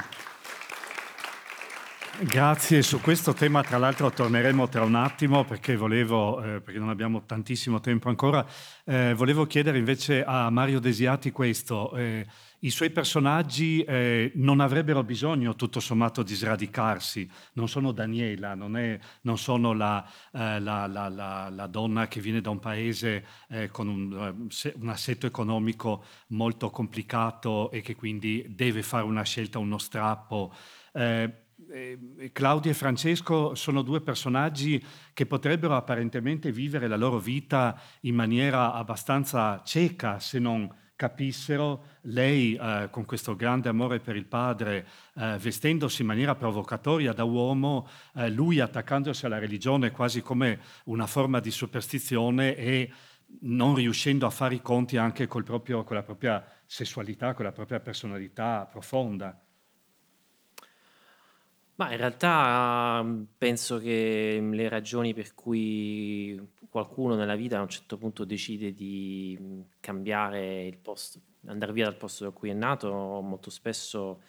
S2: Grazie, su questo tema tra l'altro torneremo tra un attimo perché volevo, eh, perché non abbiamo tantissimo tempo ancora, eh, volevo chiedere invece a Mario Desiati questo. Eh, I suoi personaggi eh, non avrebbero bisogno tutto sommato di sradicarsi, non sono Daniela, non, è, non sono la, eh, la, la, la, donna che viene da un paese eh, con un, un assetto economico molto complicato e che quindi deve fare una scelta, uno strappo. Eh, eh, Claudia e Francesco sono due personaggi che potrebbero apparentemente vivere la loro vita in maniera abbastanza cieca, se non capissero, lei eh, con questo grande amore per il padre, eh, vestendosi in maniera provocatoria da uomo, eh, lui attaccandosi alla religione quasi come una forma di superstizione e non riuscendo a fare i conti anche proprio, con la propria sessualità, con la propria personalità profonda.
S4: Ma in realtà mm, penso che le ragioni per cui qualcuno nella vita a un certo punto decide di mm, cambiare il posto, andare via dal posto da cui è nato, molto spesso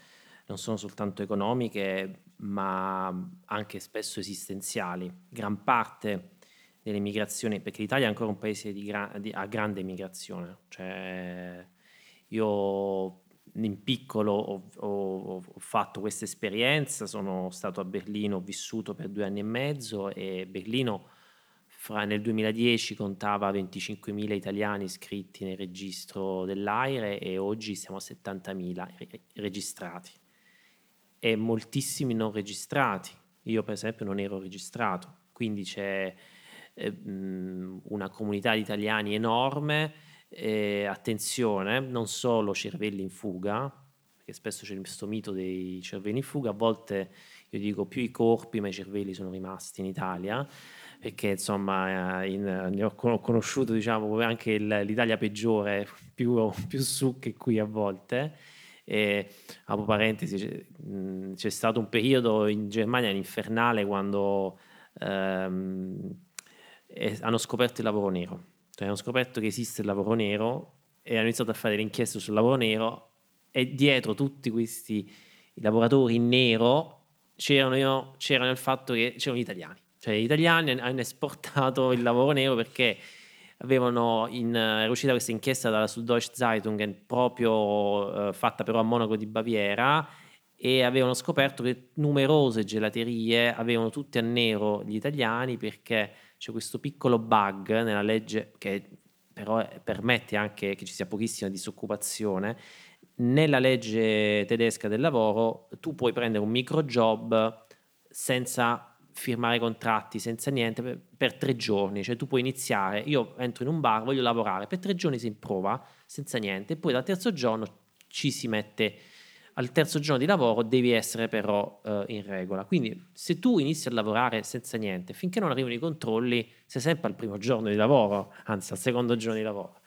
S4: non sono soltanto economiche, ma anche spesso esistenziali. Gran parte delle migrazioni, perché l'Italia è ancora un paese di gra- di, a grande migrazione, cioè io in piccolo ho, ho, ho fatto questa esperienza, sono stato a Berlino, ho vissuto per due anni e mezzo e Berlino fra, nel 2010 contava 25.000 italiani iscritti nel registro dell'AIRE e oggi siamo a 70.000 re- registrati e moltissimi non registrati. Io per esempio non ero registrato, quindi c'è eh, una comunità di italiani enorme eh, attenzione, non solo cervelli in fuga, perché spesso c'è questo mito dei cervelli in fuga, a volte io dico più i corpi, ma i cervelli sono rimasti in Italia, perché insomma in, ne ho conosciuto diciamo anche il, l'Italia peggiore, più, più su che qui a volte. E, apro parentesi, c'è, c'è, stato un periodo in Germania infernale quando ehm, hanno scoperto il lavoro nero cioè hanno scoperto che esiste il lavoro nero e hanno iniziato a fare delle inchieste sul lavoro nero e dietro tutti questi lavoratori in nero c'erano, c'erano il fatto che c'erano gli italiani. Cioè gli italiani hanno esportato il lavoro nero perché avevano in, era uscita questa inchiesta dalla Süddeutsche Zeitung proprio eh, fatta però a Monaco di Baviera e avevano scoperto che numerose gelaterie avevano tutte a nero gli italiani perché c'è questo piccolo bug nella legge che però permette anche che ci sia pochissima disoccupazione. Nella legge tedesca del lavoro tu puoi prendere un micro job senza firmare contratti, senza niente, per, per, tre giorni. Cioè tu puoi iniziare, io entro in un bar, voglio lavorare, per tre giorni si improva, senza niente, poi dal terzo giorno ci si mette al terzo giorno di lavoro devi essere però uh, in regola. Quindi se tu inizi a lavorare senza niente, finché non arrivano i controlli, sei sempre al primo giorno di lavoro, anzi al secondo giorno di lavoro.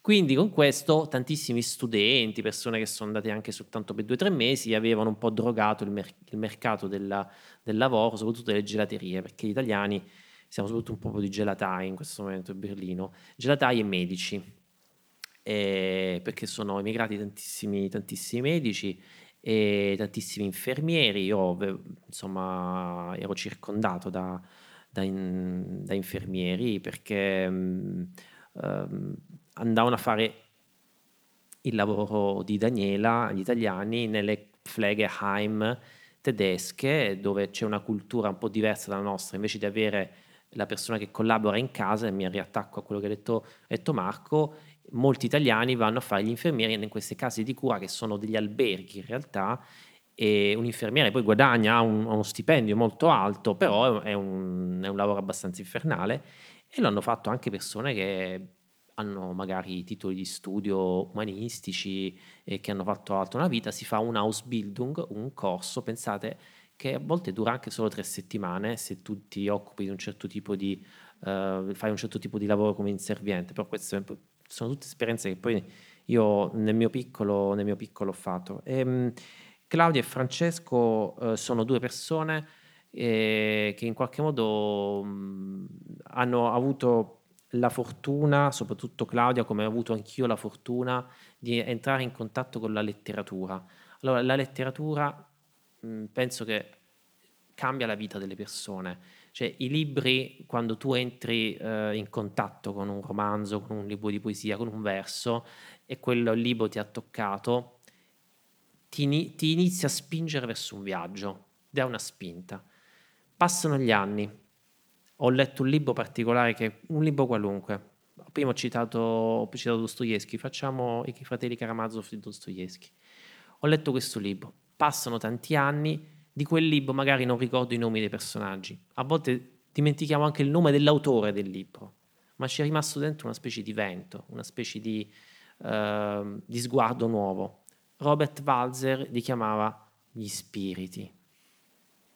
S4: Quindi con questo tantissimi studenti, persone che sono andate anche soltanto per due o tre mesi, avevano un po' drogato il, mer- il mercato della, del lavoro, soprattutto delle gelaterie, perché gli italiani siamo soprattutto un po' di gelatai in questo momento a Berlino, gelatai e medici eh, perché sono emigrati tantissimi, tantissimi medici e tantissimi infermieri. Io insomma ero circondato da, da, in, da infermieri perché um, um, andavano a fare il lavoro di Daniela, gli italiani, nelle Pflegeheim tedesche, dove c'è una cultura un po' diversa dalla nostra, invece di avere la persona che collabora in casa, mi riattacco a quello che ha detto, detto Marco, molti italiani vanno a fare gli infermieri in queste case di cura che sono degli alberghi in realtà e un infermiere poi guadagna, un, uno stipendio molto alto, però è un, è un lavoro abbastanza infernale e lo hanno fatto anche persone che hanno magari titoli di studio umanistici e che hanno fatto altro nella vita, si fa un Ausbildung, un corso, pensate che a volte dura anche solo tre settimane se tu ti occupi di un certo tipo di, uh, fai un certo tipo di lavoro come inserviente, però questo è sono tutte esperienze che poi io nel mio piccolo, nel mio piccolo ho fatto. E, ehm, Claudia e Francesco eh, sono due persone eh, che in qualche modo mh, hanno avuto la fortuna, soprattutto Claudia, come ho avuto anch'io la fortuna, di entrare in contatto con la letteratura. Allora, la letteratura mh, penso che cambia la vita delle persone cioè, i libri, quando tu entri eh, in contatto con un romanzo, con un libro di poesia, con un verso, e quel libro ti ha toccato, ti, ti inizia a spingere verso un viaggio, dà una spinta. Passano gli anni, ho letto un libro particolare, che un libro qualunque. Prima ho citato, ho citato Dostoevsky, facciamo i fratelli Karamazov di Dostoevsky. Ho letto questo libro, passano tanti anni, di quel libro magari non ricordo i nomi dei personaggi, a volte dimentichiamo anche il nome dell'autore del libro, ma ci è rimasto dentro una specie di vento, una specie di, eh, di sguardo nuovo. Robert Walzer li chiamava gli spiriti,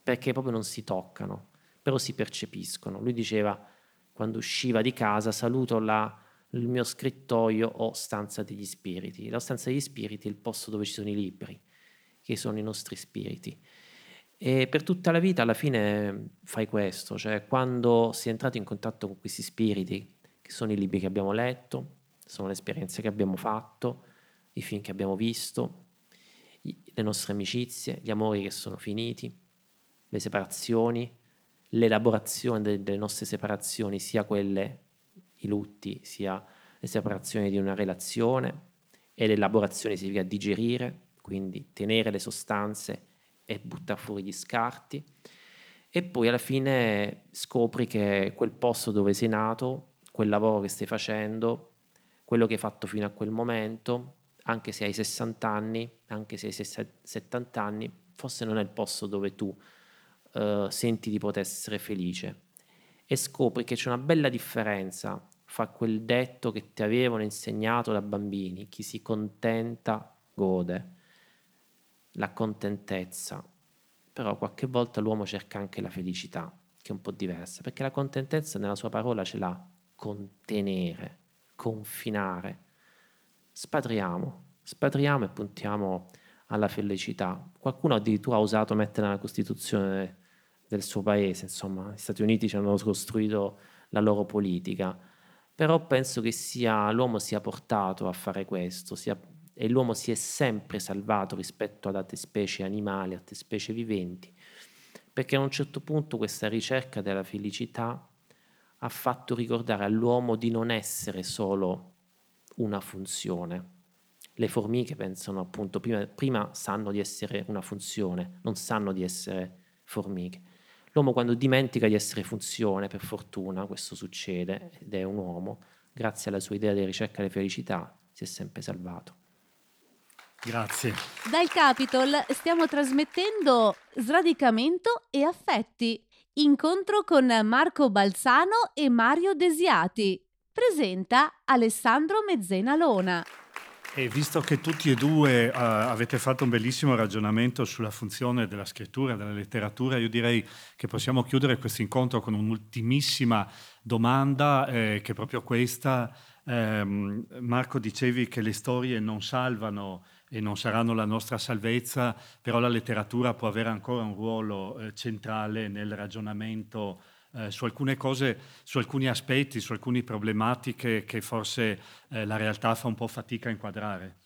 S4: perché proprio non si toccano, però si percepiscono. Lui diceva, quando usciva di casa, saluto la, il mio scrittoio o stanza degli spiriti. La stanza degli spiriti è il posto dove ci sono i libri, che sono i nostri spiriti. E per tutta la vita alla fine fai questo, cioè quando sei entrato in contatto con questi spiriti, che sono i libri che abbiamo letto, sono le esperienze che abbiamo fatto, i film che abbiamo visto, le nostre amicizie, gli amori che sono finiti, le separazioni, l'elaborazione delle nostre separazioni, sia quelle, i lutti, sia le separazioni di una relazione, e l'elaborazione significa digerire, quindi tenere le sostanze e buttare fuori gli scarti. E poi alla fine scopri che quel posto dove sei nato, quel lavoro che stai facendo, quello che hai fatto fino a quel momento, anche se hai 60 anni, anche se hai 70 anni, forse non è il posto dove tu uh, senti di poter essere felice. E scopri che c'è una bella differenza fra quel detto che ti avevano insegnato da bambini, chi si contenta gode, la contentezza. Però qualche volta l'uomo cerca anche la felicità, che è un po' diversa, perché la contentezza nella sua parola ce l'ha contenere confinare. Spadriamo, spadriamo e puntiamo alla felicità. Qualcuno addirittura ha osato mettere nella Costituzione del suo paese, insomma, gli Stati Uniti ci hanno costruito la loro politica, però penso che sia, l'uomo sia portato a fare questo sia, e l'uomo si è sempre salvato rispetto ad altre specie animali, altre specie viventi, perché a un certo punto questa ricerca della felicità ha fatto ricordare all'uomo di non essere solo una funzione. Le formiche pensano appunto, prima, prima sanno di essere una funzione, non sanno di essere formiche. L'uomo quando dimentica di essere funzione, per fortuna questo succede, ed è un uomo, grazie alla sua idea di ricerca della felicità, si è sempre salvato.
S2: Grazie.
S1: Dal Capitol stiamo trasmettendo sradicamento e affetti Incontro con Marco Balzano e Mario Desiati. Presenta Alessandro Mezzena Lona.
S2: E visto che tutti e due uh, avete fatto un bellissimo ragionamento sulla funzione della scrittura, della letteratura, io direi che possiamo chiudere questo incontro con un'ultimissima domanda, eh, che è proprio questa. Eh, Marco, dicevi che le storie non salvano e non saranno la nostra salvezza, però la letteratura può avere ancora un ruolo eh, centrale nel ragionamento eh, su alcune cose, su alcuni aspetti, su alcune problematiche che forse eh, la realtà fa un po' fatica a inquadrare.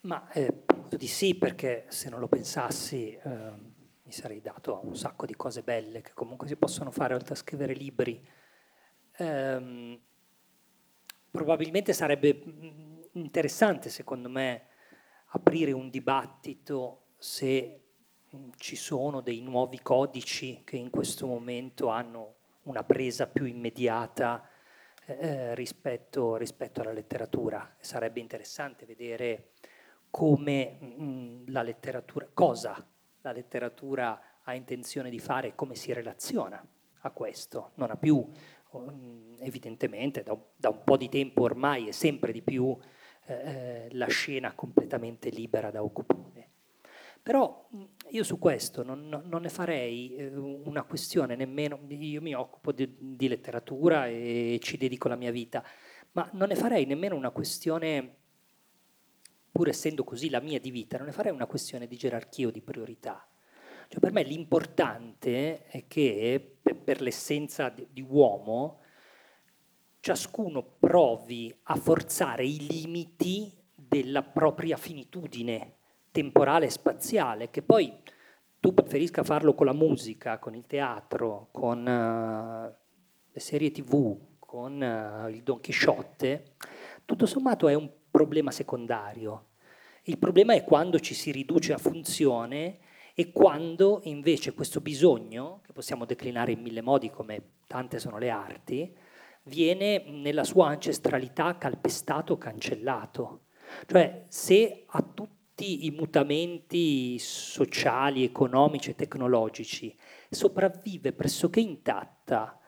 S3: Ma eh, penso di sì, perché se non lo pensassi ehm, mi sarei dato a un sacco di cose belle che comunque si possono fare oltre a scrivere libri. Ehm, probabilmente sarebbe mm, interessante, secondo me, aprire un dibattito se mm, ci sono dei nuovi codici che in questo momento hanno una presa più immediata eh, rispetto, rispetto, alla letteratura. Sarebbe interessante vedere come mh, mm, la letteratura, cosa la letteratura ha intenzione di fare e come si relaziona a questo. Non ha più evidentemente da, da, un po' di tempo ormai è sempre di più eh, eh, la scena completamente libera da occupare. Però io su questo non, non ne farei eh, una questione nemmeno, io mi occupo di, di, letteratura e ci dedico la mia vita, ma non ne farei nemmeno una questione, pur essendo così la mia di vita, non ne farei una questione di gerarchia o di priorità. Cioè per me l'importante è che per l'essenza di uomo ciascuno provi a forzare i limiti della propria finitudine temporale e spaziale, che poi tu preferisca farlo con la musica, con il teatro, con uh, le serie tv, con uh, il Don Chisciotte, tutto sommato è un problema secondario. Il problema è quando ci si riduce a funzione e quando invece questo bisogno, che possiamo declinare in mille modi come tante sono le arti, viene nella sua ancestralità calpestato, cancellato. Cioè se a tutti i mutamenti sociali, economici e tecnologici sopravvive pressoché intatta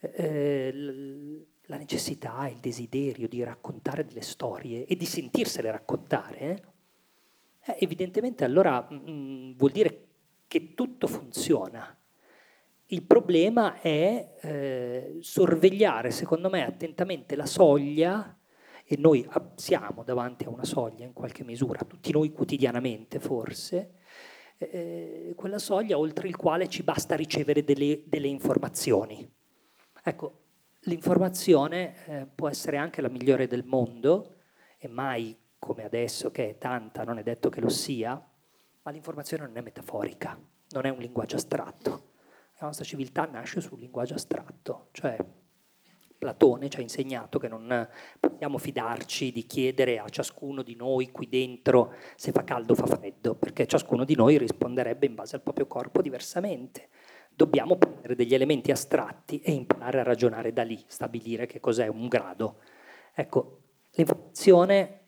S3: eh, la necessità, il desiderio di raccontare delle storie e di sentirsele raccontare, eh, evidentemente allora mh, mm, vuol dire che tutto funziona. Il problema è eh, sorvegliare, secondo me, attentamente la soglia, e noi siamo davanti a una soglia in qualche misura, tutti noi quotidianamente forse, eh, quella soglia oltre il quale ci basta ricevere delle, delle informazioni. Ecco, l'informazione eh, può essere anche la migliore del mondo, e mai come adesso che è tanta, non è detto che lo sia, ma l'informazione non è metaforica, non è un linguaggio astratto. La nostra civiltà nasce sul linguaggio astratto, cioè Platone ci ha insegnato che non possiamo fidarci di chiedere a ciascuno di noi qui dentro se fa caldo o fa freddo, perché ciascuno di noi risponderebbe in base al proprio corpo diversamente. Dobbiamo prendere degli elementi astratti e imparare a ragionare da lì, stabilire che cos'è un grado. Ecco, l'informazione,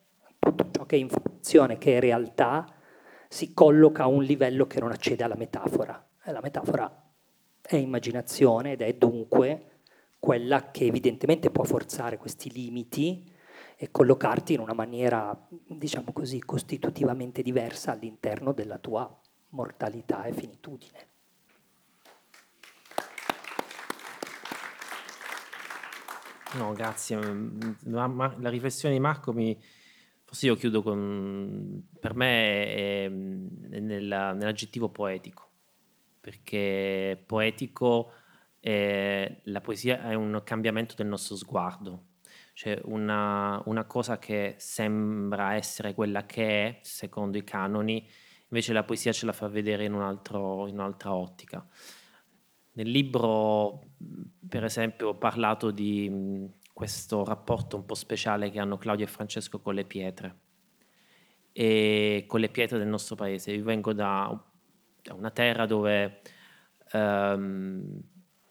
S3: tutto ciò che è informazione, che è realtà, si colloca a un livello che non accede alla metafora. E la metafora è immaginazione ed è dunque quella che evidentemente può forzare questi limiti e collocarti in una maniera, diciamo così, costitutivamente diversa all'interno della tua mortalità e finitudine.
S4: No, grazie. La riflessione di Marco mi... Forse io chiudo con... Per me è nella, nell'aggettivo poetico, perché poetico eh, la poesia è un cambiamento del nostro sguardo, cioè una, una, cosa che sembra essere quella che è, secondo i canoni, invece la poesia ce la fa vedere in, un altro, in un'altra ottica. Nel libro, per esempio, ho parlato di questo rapporto un po' speciale che hanno Claudio e Francesco con le pietre e con le pietre del nostro paese. Io vengo da, una terra dove um,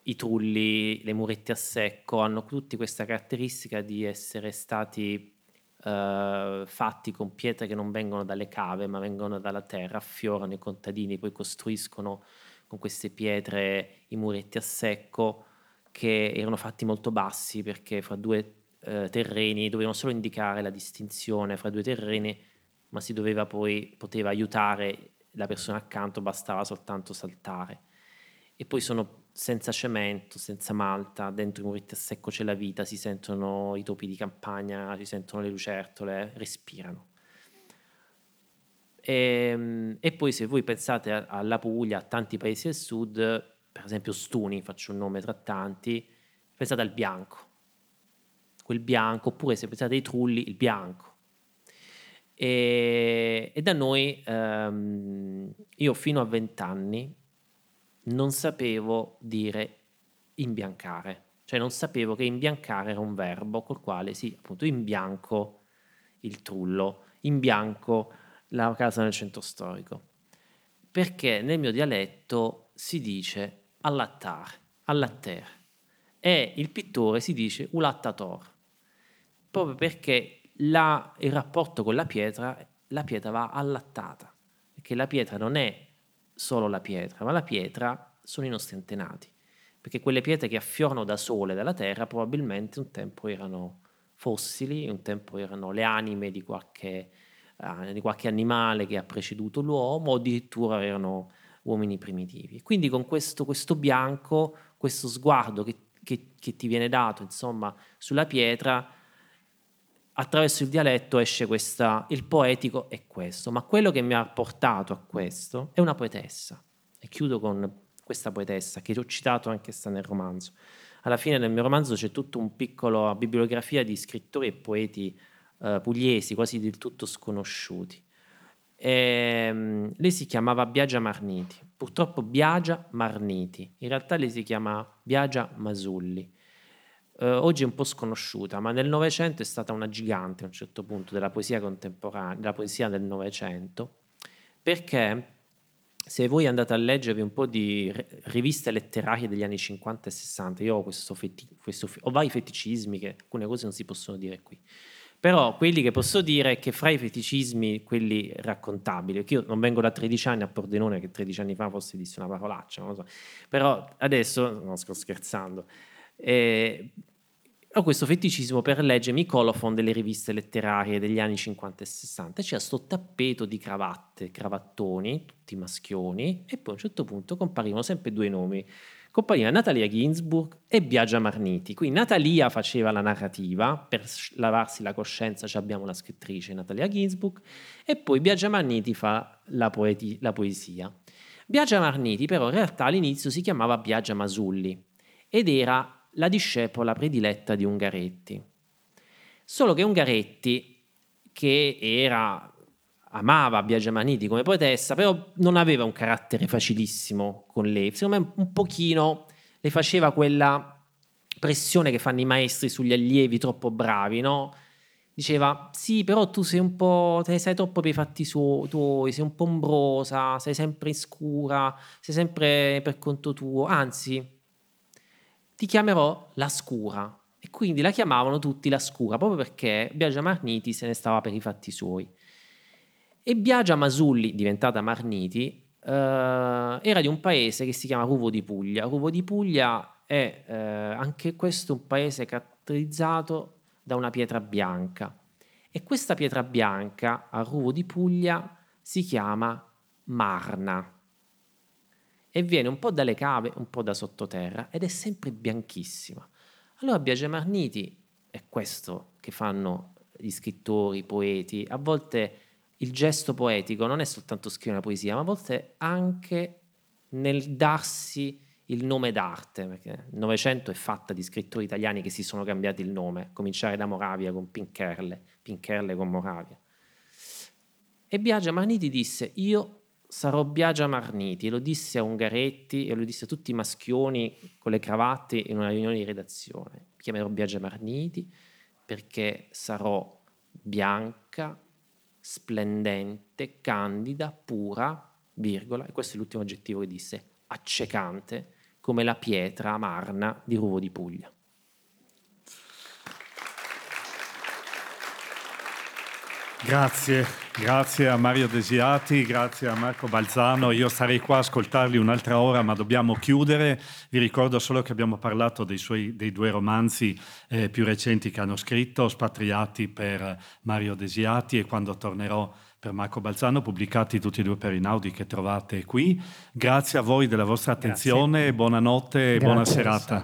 S4: i trulli, le murette a secco hanno tutti questa caratteristica di essere stati uh, fatti con pietre che non vengono dalle cave ma vengono dalla terra, affiorano i contadini, poi costruiscono con queste pietre i muretti a secco che erano fatti molto bassi perché fra due uh, terreni dovevano solo indicare la distinzione fra due terreni ma si doveva poi, poteva aiutare la persona accanto, bastava soltanto saltare. E poi sono senza cemento, senza malta, dentro i muretti a secco c'è la vita, si sentono i topi di campagna, si sentono le lucertole, respirano. E, ehm, e poi se voi pensate alla Puglia, a tanti paesi del sud, per esempio Stuni, faccio un nome tra tanti, pensate al bianco, quel bianco, oppure se pensate ai trulli, il bianco. E, e da noi, ehm, io fino a vent'anni, non sapevo dire imbiancare, cioè non sapevo che imbiancare era un verbo col quale sì, appunto imbianco il trullo, imbianco la casa nel centro storico. Perché nel mio dialetto si dice allattare, allatter e il pittore si dice ulattator, proprio perché la, il rapporto con la pietra, la pietra va allattata, perché la pietra non è solo la pietra, ma la pietra sono i nostri antenati, perché quelle pietre che affiorano da sole dalla terra probabilmente un tempo erano fossili, un tempo erano le anime di qualche, uh, di qualche animale che ha preceduto l'uomo, o addirittura erano uomini primitivi. Quindi con questo, questo bianco, questo sguardo che, che, che ti viene dato insomma, sulla pietra, attraverso il dialetto esce questa, il poetico è questo, ma quello che mi ha portato a questo è una poetessa. E chiudo con questa poetessa che ho citato anche sta nel romanzo. Alla fine del mio romanzo c'è tutta una piccola bibliografia di scrittori e poeti eh, pugliesi, quasi del tutto sconosciuti. E, um, lei si chiamava Biagia Marniti, purtroppo Biagia Marniti, in realtà lei si chiama Biagia Masulli. Eh, oggi è un po' sconosciuta, ma nel Novecento è stata una gigante a un certo punto della poesia contemporanea, della poesia del Novecento, perché se voi andate a leggervi un po' di riviste letterarie degli anni 50 e 60, io ho questo, feti- questo ho vari feticismi che alcune cose non si possono dire qui. Però quelli che posso dire è che fra i feticismi, quelli raccontabili, che io non vengo da 13 anni a Pordenone, che 13 anni fa forse disse una parolaccia, non lo so. Però adesso, non sto scherzando, eh, a questo feticismo per leggermi i colofon delle riviste letterarie degli anni 50 e 60. C'era sto tappeto di cravatte, cravattoni, tutti maschioni, e poi a un certo punto comparivano sempre due nomi. Compariva Natalia Ginsburg e Biagia Marniti. Quindi Natalia faceva la narrativa, per lavarsi la coscienza abbiamo la scrittrice Natalia Ginsburg, e poi Biagia Marniti fa la, poeti- la poesia. Biagia Marniti però in realtà all'inizio si chiamava Biagia Masulli ed era la discepola prediletta di Ungaretti. Solo che Ungaretti, che era, amava Biagio Maniti come poetessa, però non aveva un carattere facilissimo con lei. Secondo me un pochino le faceva quella pressione che fanno i maestri sugli allievi troppo bravi, no? Diceva, sì, però tu sei un po', te sei troppo per i fatti su, tuoi, sei un po' ombrosa, sei sempre in scura, sei sempre per conto tuo, anzi, ti chiamerò la scura. E quindi la chiamavano tutti la scura, proprio perché Biagia Marniti se ne stava per i fatti suoi. E Biagia Masulli, diventata Marniti, eh, era di un paese che si chiama Ruvo di Puglia. Ruvo di Puglia è eh, anche questo un paese caratterizzato da una pietra bianca. E questa pietra bianca a Ruvo di Puglia si chiama Marna e viene un po' dalle cave, un po' da sottoterra ed è sempre bianchissima. Allora Biagio Marniti è questo che fanno gli scrittori, i poeti, a volte il gesto poetico non è soltanto scrivere una poesia, ma a volte anche nel darsi il nome d'arte, perché il Novecento è fatta di scrittori italiani che si sono cambiati il nome, cominciare da Moravia con Pincherle, Pincherle con Moravia. E Biagio Marniti disse, io sarò Biagia Marniti, lo disse a Ungaretti e lo disse a tutti i maschioni con le cravatte in una riunione di redazione. Mi chiamerò Biagia Marniti perché sarò bianca, splendente, candida, pura, virgola, e questo è l'ultimo aggettivo che disse, accecante, come la pietra marna di Ruvo di Puglia.
S2: Grazie, grazie a Mario Desiati, grazie a Marco Balzano. Io starei qua a ascoltarli un'altra ora, ma dobbiamo chiudere. Vi ricordo solo che abbiamo parlato dei, suoi, dei due romanzi eh, più recenti che hanno scritto, Spatriati per Mario Desiati e Quando tornerò per Marco Balzano, pubblicati tutti e due per Inaudi che trovate qui. Grazie a voi della vostra attenzione, grazie. buonanotte e buona serata.